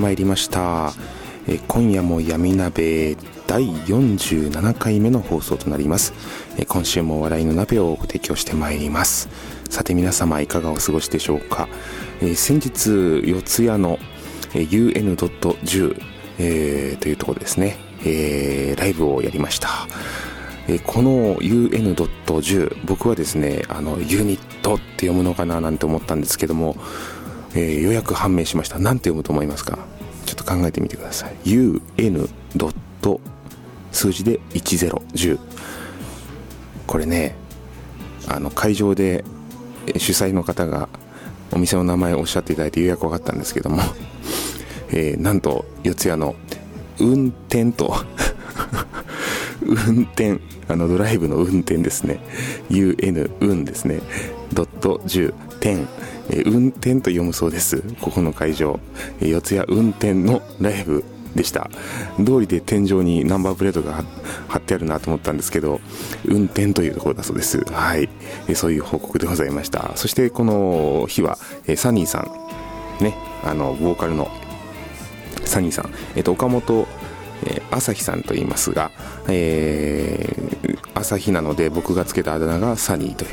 まいりました、えー今夜も闇鍋第47回目の放送となります、えー今週も笑いの鍋をご提供してまいります。さて皆様いかがお過ごしでしょうか、えー先日四谷の、えー UN.10、えーというところですね、えーライブをやりました。えーこの UN.10 僕はですねあのユニットって読むのかななんて思ったんですけども、えーようやく判明しました。なんて読むと思いますか？ちょっと考えてみてください。UN. 数字で1010これねあの会場で主催の方がお店の名前をおっしゃっていただいてようやく分かったんですけども、えーなんと四谷の運転と 運転あのドライブの運転ですね。UN 運ですね。ドット10点。え運転と読むそうです。ここの会場。え四谷運転のライブでした。通りで天井にナンバープレートが貼ってあるなと思ったんですけど運転というところだそうです。はい。えそういう報告でございました。そしてこの日はえサニーさん。ね。あのボーカルのサニーさん、えっと、岡本朝日さんと言いますが、えー朝日なので僕がつけたあだ名がサニーという、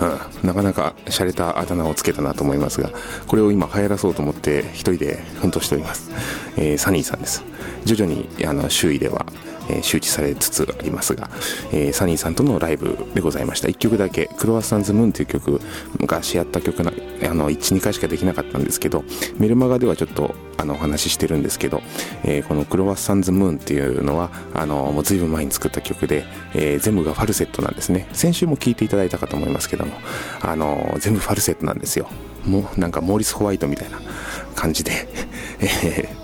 うん、なかなか洒落たあだ名をつけたなと思いますがこれを今流行らそうと思って一人で奮闘しております、えーサニーさんです。徐々にあの周囲では、え周知されつつありますが、えサニーさんとのライブでございました。1曲だけ「クロワッサンズムーン」という曲昔やった曲なあの12回しかできなかったんですけどメルマガではちょっとあのお話ししてるんですけど、えーこの「クロワッサンズムーン」っていうのはあのもう随分前に作った曲で、えー全部がファルセットなんですね。先週も聴いていただいたかと思いますけどもあの全部ファルセットなんですよ。もうなんかモーリス・ホワイトみたいな。感じで、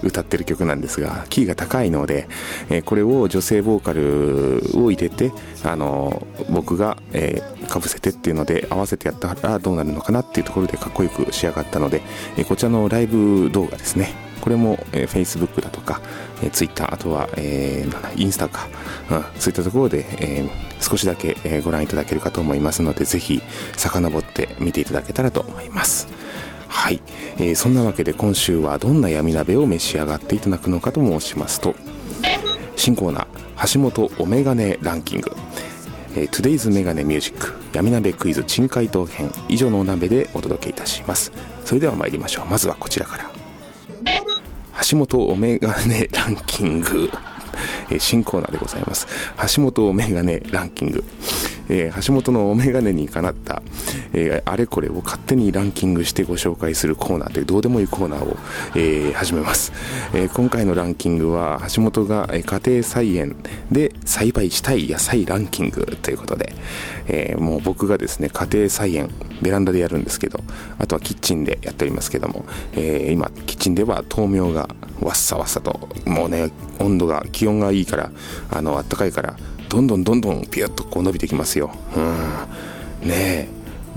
歌ってる曲なんですがキーが高いので、えこれを女性ボーカルを入れてあの僕が、えーかぶせてっていうので合わせてやったらどうなるのかなっていうところでかっこよく仕上がったので、えこちらのライブ動画ですね。これも、えー Facebook だとか、えー Twitter あとは、えーインスタか、うん、そういったところで、えー少しだけ、えーご覧いただけるかと思いますのでぜひ遡って見ていただけたらと思います。はい、えーそんなわけで今週はどんな闇鍋を召し上がっていただくのかと申しますと新コーナー橋本お眼鏡ランキング。えー Today's メガネミュージック闇鍋クイズ珍回答編。以上のお鍋でお届けいたします。それでは参りましょう。まずはこちらから。橋本お眼鏡ランキング、えー新コーナーでございます。橋本お眼鏡ランキング、えー橋本のお眼鏡にかなった、えーあれこれを勝手にランキングしてご紹介するコーナーというどうでもいいコーナーを、えー始めます、え今回のランキングは橋本が家庭菜園で栽培したい野菜ランキングということで、えもう僕がですね家庭菜園ベランダでやるんですけどあとはキッチンでやっておりますけども、え今キッチンでは豆苗がわっさわっさともうね温度が気温がいいからあの暖かいからどんどんどんどんピュッとこう伸びてきますよ。うん。ねえ。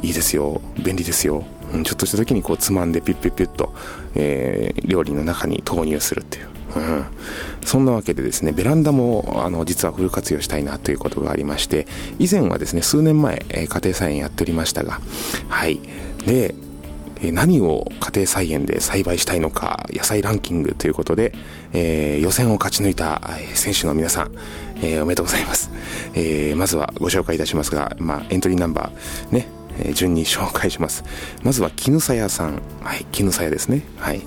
いいですよ。便利ですよ。ちょっとした時にこうつまんでピュッピュッピュッと、えー料理の中に投入するっていう。うん、そんなわけでですねベランダもあの実はフル活用したいなということがありまして以前はですね数年前、えー家庭菜園やっておりましたがはい。で何を家庭菜園で栽培したいのか野菜ランキングということで、えー予選を勝ち抜いた選手の皆さん、えーおめでとうございます、えーまずはご紹介いたしますが、まあ、エントリーナンバーねえー、順に紹介します。まずは絹さやさん。はい絹さやですね。はい。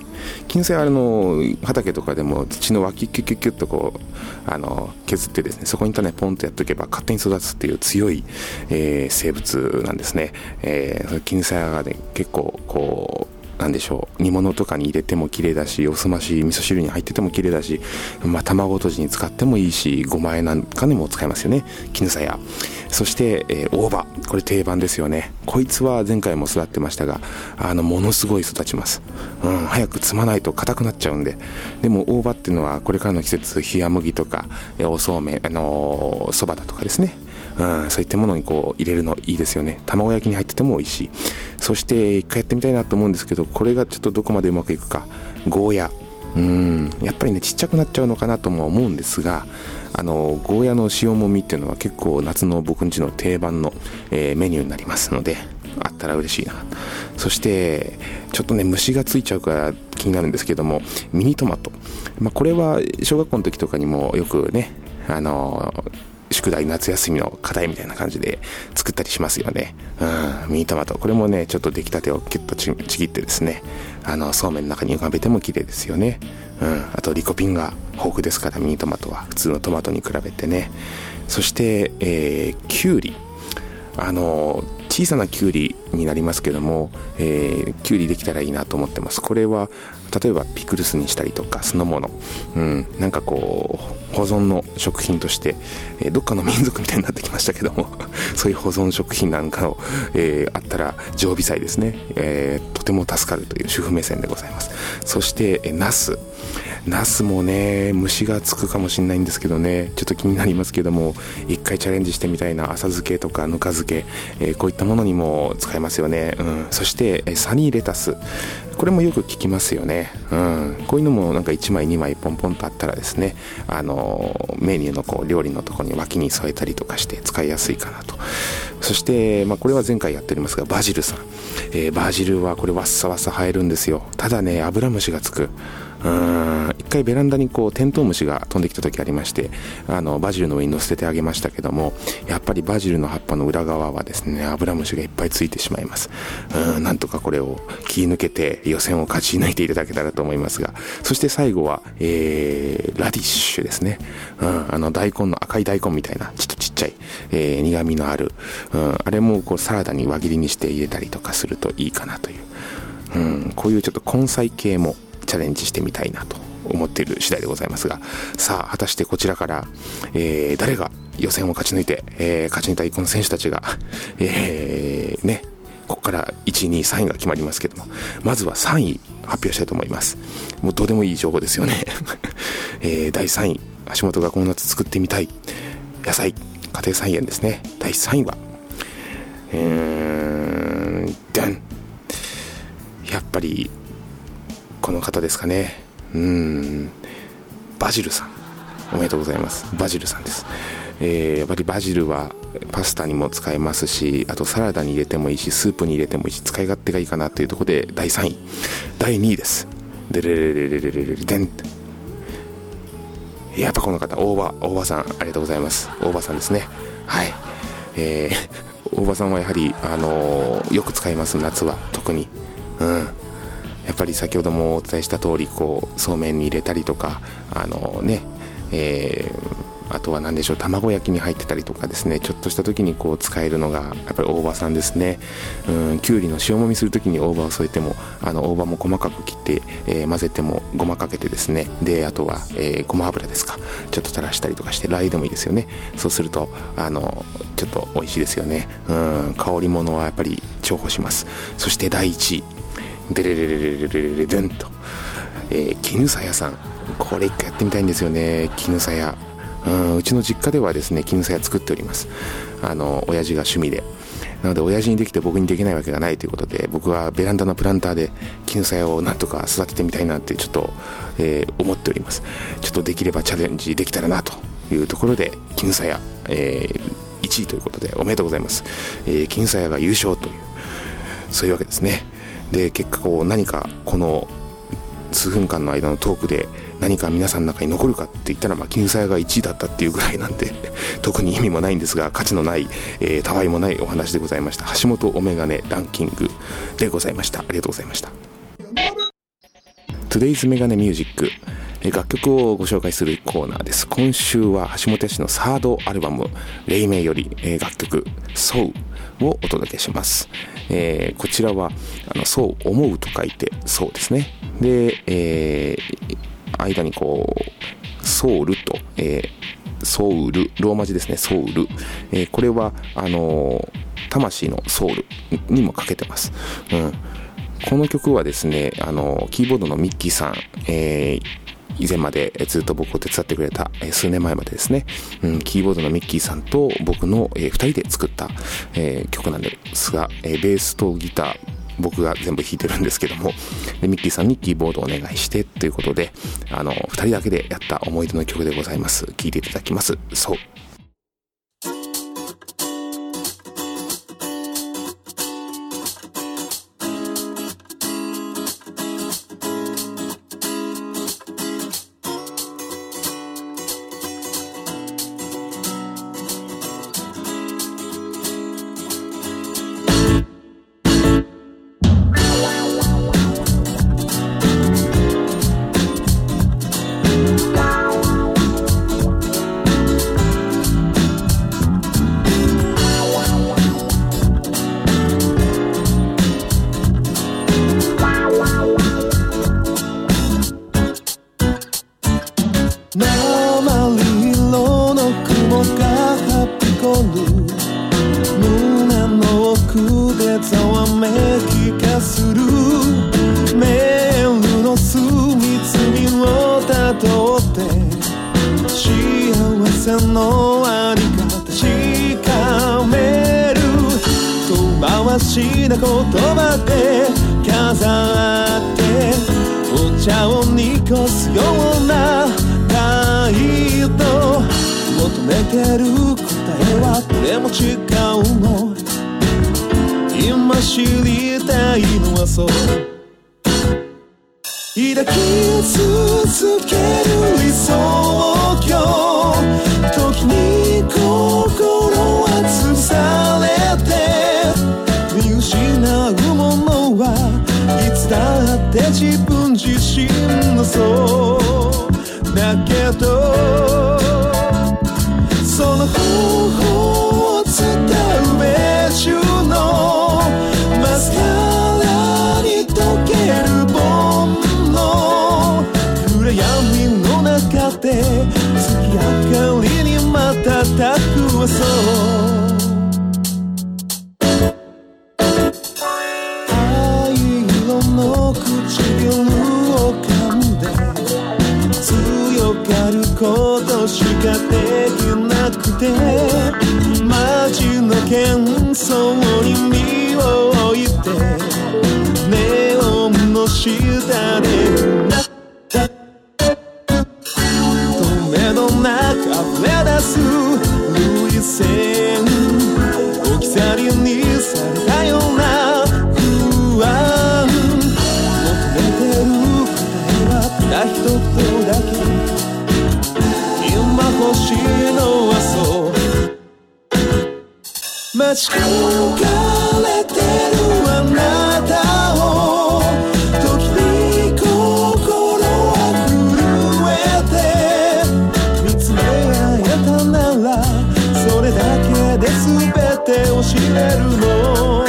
絹さやはあの畑とかでも土の脇キュキュキュッとこうあの削ってですねそこに種ポンとやっとけば勝手に育つっていう強い、えー、生物なんですね、えー、絹さやがね結構こうなんでしょう。煮物とかに入れても綺麗だしおすまし味噌汁に入ってても綺麗だし、まあ、卵とじに使ってもいいしごまえなんかにも使えますよね。絹さや。そして、えー、大葉。これ定番ですよね。こいつは前回も育ってましたがあのものすごい育ちます、うん、早く摘まないと硬くなっちゃうんで。でも大葉っていうのはこれからの季節冷麦とかおそうめんあのそ、ばだとかですね。うん、そういったものにこう入れるのいいですよね。卵焼きに入ってても美味しい。そして一回やってみたいなと思うんですけどこれがちょっとどこまでうまくいくか。ゴーヤ。うん。やっぱりねちっちゃくなっちゃうのかなとも思うんですがあのゴーヤの塩もみっていうのは結構夏の僕んちの定番の、えー、メニューになりますのであったら嬉しいな。そしてちょっとね虫がついちゃうから気になるんですけどもミニトマト、まあ、これは小学校の時とかにもよくねあの宿題夏休みの課題みたいな感じで作ったりしますよね。うん、ミニトマト。これもね、ちょっと出来たてをキュッとちぎってですね、あの、そうめんの中に浮かべても綺麗ですよね。うん、あとリコピンが豊富ですから、ミニトマトは。普通のトマトに比べてね。そして、えー、きゅうり。あの、小さなきゅうりになりますけども、えー、きゅうりできたらいいなと思ってます。これは例えばピクルスにしたりとか酢の物、うん、なんかこう保存の食品として、えー、どっかの民族みたいになってきましたけども そういう保存食品なんかを、えー、あったら常備菜ですね、えー、とても助かるという主婦目線でございます。そして、えー、ナス。ナスもね虫がつくかもしれないんですけどね。ちょっと気になりますけども一回チャレンジしてみたいな浅漬けとかぬか漬け、えー、こういったものにも使えますよね、うん、そして、サニーレタス。これもよく聞きますよね、うん、こういうのもなんか1枚2枚ポンポンとあったらですねあのメニューのこう料理のとこに脇に添えたりとかして使いやすいかなと。そして、まあ、これは前回やっておりますがバジルさん、えー、バジルはこれわっさわっさ生えるんですよ。ただねアブラムシがつく。うん一回ベランダにこうテントウムシが飛んできた時ありましてあのバジルの上に乗せてあげましたけどもやっぱりバジルの葉っぱの裏側はですねアブラムシがいっぱいついてしまいます。うんなんとかこれを切り抜けて予選を勝ち抜いていただけたらと思いますがそして最後は、えー、ラディッシュですね、うん、あの大根の赤い大根みたいなちょっとちっちゃい、えー、苦味のある、うん、あれもこうサラダに輪切りにして入れたりとかするといいかなという、うん、こういうちょっと根菜系もチャレンジしてみたいなと思っている次第でございますがさあ果たしてこちらから、えー、誰が予選を勝ち抜いて、えー、勝ち抜いたこの選手たちが、えー、ねここから1位2位3位が決まりますけどもまずは3位発表したいと思います。もうどうでもいい情報ですよね、えー、第3位橋本がこの夏作ってみたい野菜家庭菜園ですね。第3位はうーん。やっぱりこの方ですかね。うん。バジルさん。おめでとうございます。バジルさんです、えー、やっぱりバジルはパスタにも使えますしあとサラダに入れてもいいしスープに入れてもいいし使い勝手がいいかなというところで第3位。第2位です。でれれれれれれれれでんやっぱこの方大場大場さんありがとうございます大場さんですねはいえー、大場さんはやはり、あのー、よく使います夏は特にうんやっぱり先ほどもお伝えした通りこうそうめんに入れたりとかあのね、えー、あとは何でしょう卵焼きに入ってたりとかですねちょっとした時にこう使えるのがやっぱり大葉さんですね。うんきゅうりの塩もみする時に大葉を添えてもあの大葉も細かく切って、えー、混ぜてもごまかけてですね。であとは、えー、ごま油ですか。ちょっと垂らしたりとかしてラー油でもいいですよね。そうするとあのちょっと美味しいですよね。うん香り物はやっぱり重宝します。そして第1位。デレレレレレレレデンと、えー、絹さやさんこれ一回やってみたいんですよね絹さやうんうちの実家ではですね絹さや作っておりますあの親父が趣味でなので親父にできて僕にできないわけがないということで僕はベランダのプランターで絹さやをなんとか育ててみたいなってちょっと、えー、思っておりますちょっとできればチャレンジできたらなというところで絹さや、えー、1位ということでおめでとうございます、えー、絹さやが優勝というそういうわけですねで結果こう何かこの数分間の間のトークで何か皆さんの中に残るかって言ったら、まあ、絹さやが1位だったっていうぐらいなんで 特に意味もないんですが価値のない、えー、たわいもないお話でございました。橋本お眼鏡ランキングでございました。ありがとうございました。Today's メガネミュージック楽曲をご紹介するコーナーです。今週は橋本氏のサードアルバム、黎明より楽曲、そうをお届けします。えー、こちらは、あの、そう思うと書いて、そうですね。で、えー、間にこう、ソウルと、えー、ソウル、ローマ字ですね、ソウル。えー、これは、あの魂のソウルにもかけてます。うん。この曲はですね、あの、キーボードのミッキーさん、えー、以前までずっと僕を手伝ってくれた、え数年前までですね、うん、キーボードのミッキーさんと僕の、え、2人で作った、え、曲なんですが、え、ベースとギター、僕が全部弾いてるんですけども、でミッキーさんにキーボードをお願いしてということで、あの、2人だけでやった思い出の曲でございます。聴いていただきます。そう。しな言葉で飾ってお茶を濁すような態度。求めてる答えはどれも違うの今知りたいのはそう抱き続ける理想ができなくて街の喧騒に身を置いてち抜かれてるあなたを時に心は震えて見つめ合えたならそれだけで全てを知れるの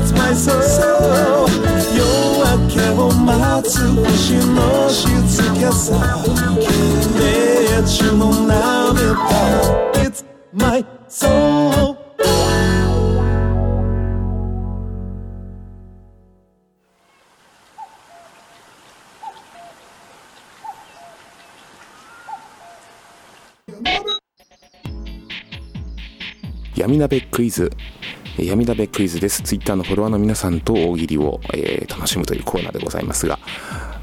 It's my soul 夜明けを待つ星の静かさ命中の涙 It's my soul 闇鍋クイズ。闇鍋クイズです。ツイッターのフォロワーの皆さんと大喜利を、えー楽しむというコーナーでございますが、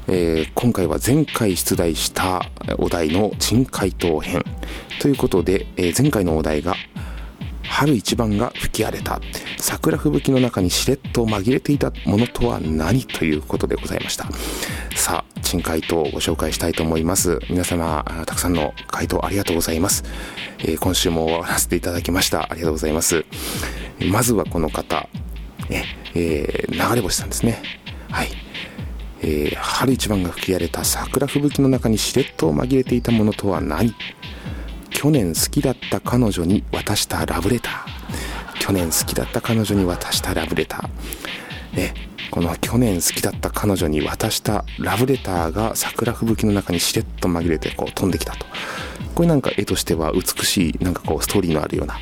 えー今回は前回出題したお題の珍回答編。ということで、えー前回のお題が春一番が吹き荒れた。桜吹雪の中にしれっと紛れていたものとは何ということでございました。さあ珍回答をご紹介したいと思います。皆様たくさんの回答ありがとうございます、えー今週も終わらせていただきました。ありがとうございます。まずはこの方ええー流れ星さんですね。はい。えー春一番が吹き荒れた桜吹雪の中にしれっと紛れていたものとは何？去年好きだった彼女に渡したラブレター。去年好きだった彼女に渡したラブレター。えこの去年好きだった彼女に渡したラブレターが桜吹雪の中にしれっと紛れてこう飛んできたと。これなんか絵としては美しいなんかこうストーリーのあるような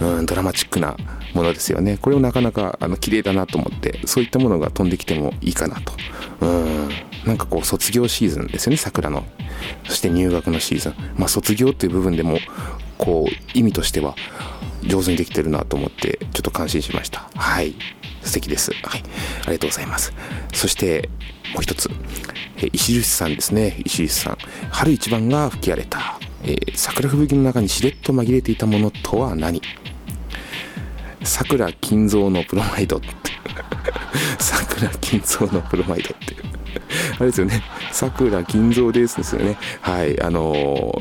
うんドラマチックなものですよね。これをなかなかあの綺麗だなと思ってそういったものが飛んできてもいいかなと。うん。なんかこう卒業シーズンですよね桜の。そして入学のシーズン。まあ卒業っていう部分でもこう意味としては上手にできてるなと思ってちょっと感心しました。はい。素敵です。はい。ありがとうございます。そしてもう一つ。え石臼さんですね。石臼さん。春一番が吹き荒れた、えー桜吹雪の中にしれっと紛れていたものとは何？桜金蔵のプロマイドって 桜金蔵のプロマイドってあれですよね。桜金蔵ですですよね。はい。あの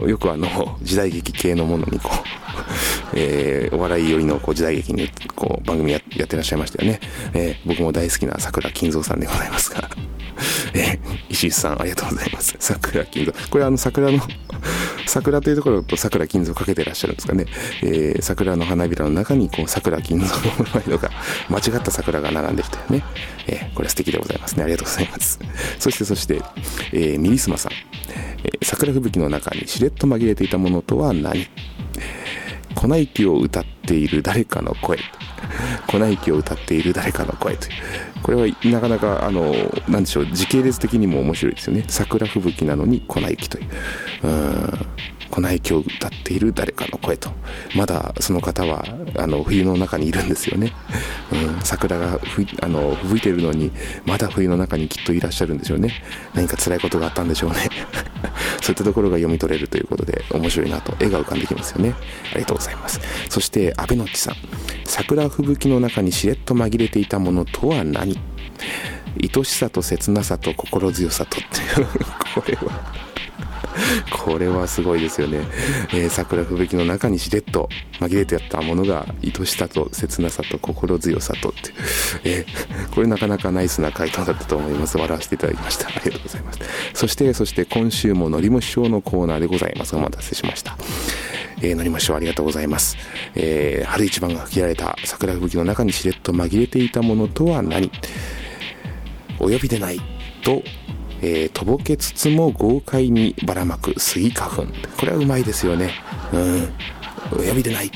ーよくあの、時代劇系のものにこう、えーお笑い寄りのこう時代劇にこう番組ややってらっしゃいましたよね。えー僕も大好きな桜金蔵さんでございますが。えー石井さんありがとうございます。桜金蔵。これあの桜の、桜というところと桜金蔵かけてらっしゃるんですかね。えー桜の花びらの中にこう桜金蔵の前のが間違った桜が並んでるというね。えーこれ素敵でございますね。ありがとうございます。そしてそして、えーミリスマさん。えー桜吹雪の中にしれっと紛れていたものとは何？粉雪を歌っている誰かの声。粉雪を歌っている誰かの声という。これはなかなか、あの、なんでしょう、時系列的にも面白いですよね。桜吹雪なのに粉雪という。うーん。粉雪を歌っている誰かの声と。まだその方は、あの、冬の中にいるんですよね。うん。桜が吹いあの吹いているのに、まだ冬の中にきっといらっしゃるんでしょうね。何か辛いことがあったんでしょうね。そういったところが読み取れるということで面白いなと絵が浮かんできますよねありがとうございますそして阿部のっちさん桜吹雪の中にしれっと紛れていたものとは何？愛しさと切なさと心強さとっていう これはこれはすごいですよね、えー桜吹雪の中にしれっと紛れてやったものが愛しさと切なさと心強さとって、えーこれなかなかナイスな回答だったと思います。笑わせていただきました。ありがとうございます。そしてそして今週ものりも師匠のコーナーでございます。お待たせしました。えー、のりましょう。ありがとうございます。えー、春一番が吹き荒れた桜吹雪の中にしれっと紛れていたものとは何？お呼びでないと、えーとぼけつつも豪快にばらまくスギ花粉。これはうまいですよね。うん。親指でない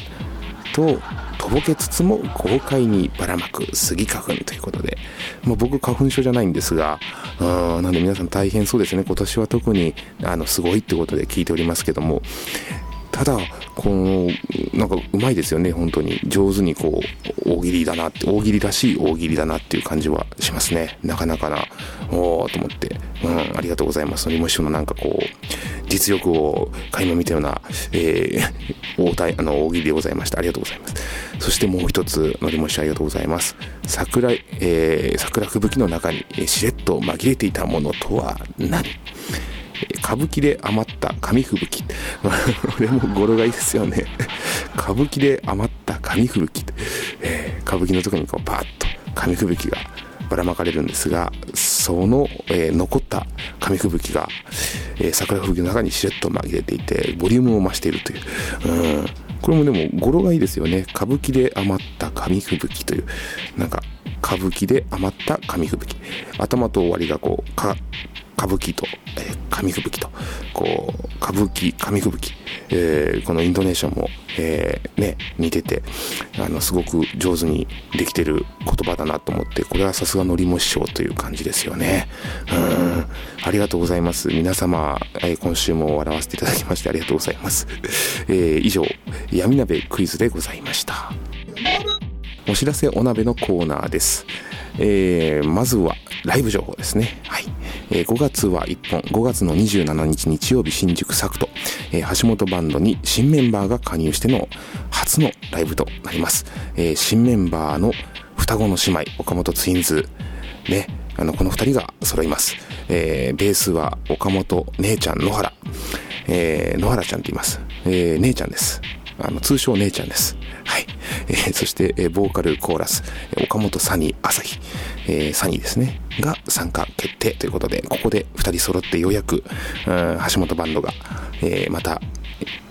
と、とぼけつつも豪快にばらまくスギ花粉ということで、まあ、僕花粉症じゃないんですが、うん、なんで皆さん大変そうですね。今年は特に、あの、すごいってことで聞いておりますけども、ただ、この、なんかうまいですよね、本当に。上手にこう、大喜利だなって、大喜利らしい大喜利だなっていう感じはしますね。なかなかな、おーと思って。うん、ありがとうございます。のりも師匠のなんかこう、実力を垣間見たような、えー、大体あの大喜利でございましたありがとうございますそしてもう一つのりもしありがとうございます桜,、えー、桜吹雪の中にしれっと紛れていたものとは何？歌舞伎で余った紙吹雪。これも語呂がいいですよね。歌舞伎で余った紙吹雪。えー、歌舞伎のとこにこうバーッと紙吹雪がばらまかれるんですが、その、えー、残った紙吹雪が、えー、桜吹雪の中にしれっと紛れていて、ボリュームを増しているという。うんこれもでも語呂がいいですよね。歌舞伎で余った紙吹雪という、なんか、歌舞伎で余った紙吹雪。頭と終わりがこう、か、歌舞伎と、えー、紙吹雪と、こう、歌舞伎、紙吹雪、えー、このイントネーションも、えー、ね、似てて、あの、すごく上手にできてる言葉だなと思って、これはさすがのりも師匠という感じですよね。うん。ありがとうございます。皆様、えー、今週も笑わせていただきましてありがとうございます。えー、以上、闇鍋クイズでございました。お知らせお鍋のコーナーです。えー、まずはライブ情報ですね。はい。えー、5月は1本、5月の27日日曜日新宿サクト、えー、橋本バンドに新メンバーが加入しての初のライブとなります。えー、新メンバーの双子の姉妹、岡本ツインズ、ね、あの、この二人が揃います。えー、ベースは岡本姉ちゃん野原、えー、野原ちゃんと言います。えー、姉ちゃんです。あの、通称姉ちゃんです。はい。えー、そして、えー、ボーカルコーラス、岡本サニー朝日、えー、サニーですね、が参加決定ということで、ここで2人揃ってようやく、うん、橋本バンドが、えー、また、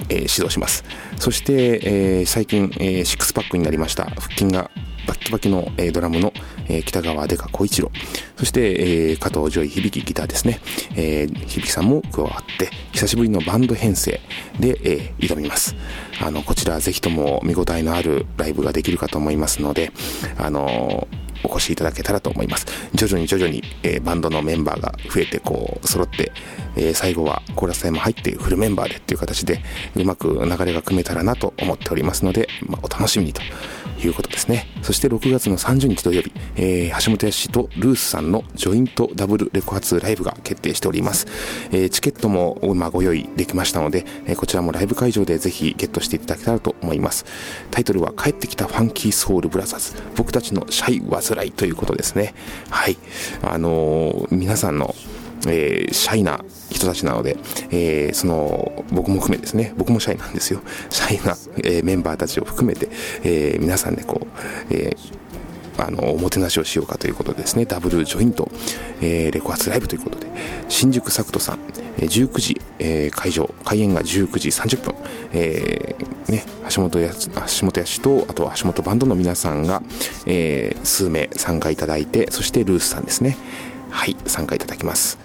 えー、指導します。そして、えー、最近、えー、シックスパックになりました、腹筋がバッキバキの、えー、ドラムの、えー、北川デカ小一郎、そして、えー、加藤ジョイ響ギターですね、えー、響さんも加わって、久しぶりのバンド編成で、えー、挑みます。あの、こちらぜひとも見応えのあるライブができるかと思いますので、あのーお越しいただけたらと思います。徐々に徐々に、えー、バンドのメンバーが増えて、こう、揃って、えー、最後はコーラス隊も入ってフルメンバーでっていう形で、うまく流れが組めたらなと思っておりますので、まあ、お楽しみにということですね。そして6月の30日土曜日、えー、橋本康とルースさんのジョイントダブルレコ発ライブが決定しております。えー、チケットも今ご用意できましたので、えー、こちらもライブ会場でぜひゲットしていただけたらと思います。タイトルは帰ってきたファンキーソウルブラザーズ。僕たちのシャイ辛いということですね。はい。あのー、皆さんのえー、シャイな人たちなので、えー、その、僕も含めですね、僕もシャイなんですよ。シャイな、えー、メンバーたちを含めて、え皆さんでこう、えあの、おもてなしをしようかということですね。ダブルジョイント、えレコ発ライブということで、新宿サクトさん、え19時、え会場、開演が19時30分、えね、橋本や、橋本やしと、あとは橋本バンドの皆さんが、え数名参加いただいて、そしてルースさんですね。はい、参加いただきます。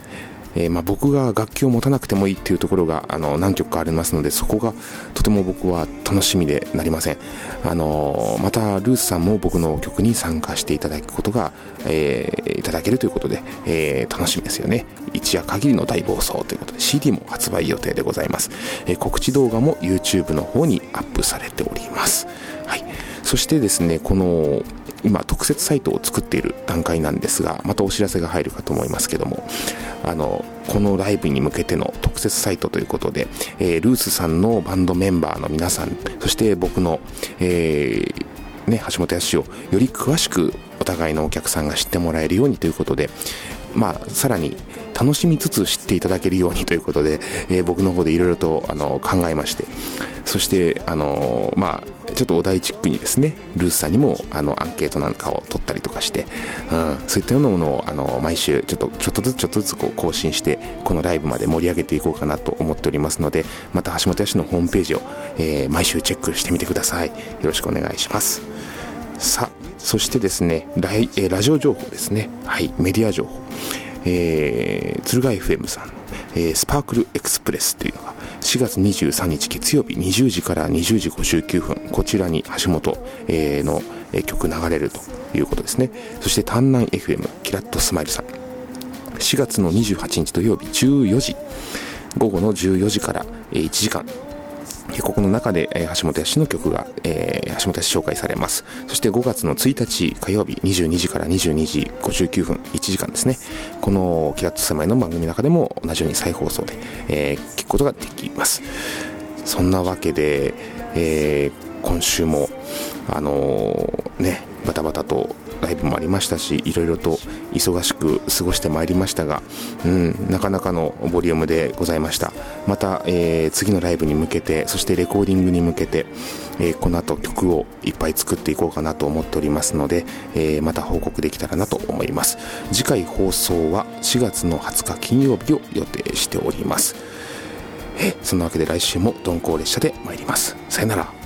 えー、まあ、僕が楽器を持たなくてもいいっていうところがあの何曲かありますのでそこがとても僕は楽しみでなりません。あのまたルースさんも僕の曲に参加していただくことが、えー、いただけるということで、え、楽しみですよね。一夜限りの大暴走ということで CD も発売予定でございます、え告知動画も YouTube の方にアップされております。はい。そしてですねこの今特設サイトを作っている段階なんですがまたお知らせが入るかと思いますけどもあのこのライブに向けての特設サイトということで、えー、ルースさんのバンドメンバーの皆さんそして僕の、えー、ね、橋本康をより詳しくお互いのお客さんが知ってもらえるようにということで、まあ、さらに楽しみつつ知っていただけるようにということで、えー、僕の方でいろいろとあの考えまして。そしてあのまあちょっとお題チックにですねルースさんにもあのアンケートなんかを取ったりとかして、うん、そういったようなものをあの毎週ちょっとちょっとずつちょっとずつこう更新してこのライブまで盛り上げていこうかなと思っておりますのでまた橋本屋氏のホームページを、えー、毎週チェックしてみてください。よろしくお願いします。さあそしてですねライ、えー、ラジオ情報ですね。はいメディア情報。えー、鶴ヶ FM さん、えー、スパークルエクスプレスというのが4月23日月曜日20時から20時59分こちらに橋本、えー、の曲流れるということですね。そして丹南 FM キラッとスマイルさん。4月の28日土曜日14時午後の14時から1時間ここの中で、えー、橋本康の曲が、えー、橋本康紹介されます。そして5月の1日火曜日22時から22時59分1時間ですね。この「キラッと狭い」の番組の中でも同じように再放送で、えー、聞くことができます。そんなわけで、えー、今週もあのー、ねバタバタとライブもありましたしいろいろと忙しく過ごしてまいりましたが、うん、なかなかのボリュームでございました。また、えー、次のライブに向けてそしてレコーディングに向けて、えー、この後曲をいっぱい作っていこうかなと思っておりますので、えー、また報告できたらなと思います。次回放送は4月の20日金曜日を予定しております。えそんなわけで来週も鈍行列車で参ります。さよなら。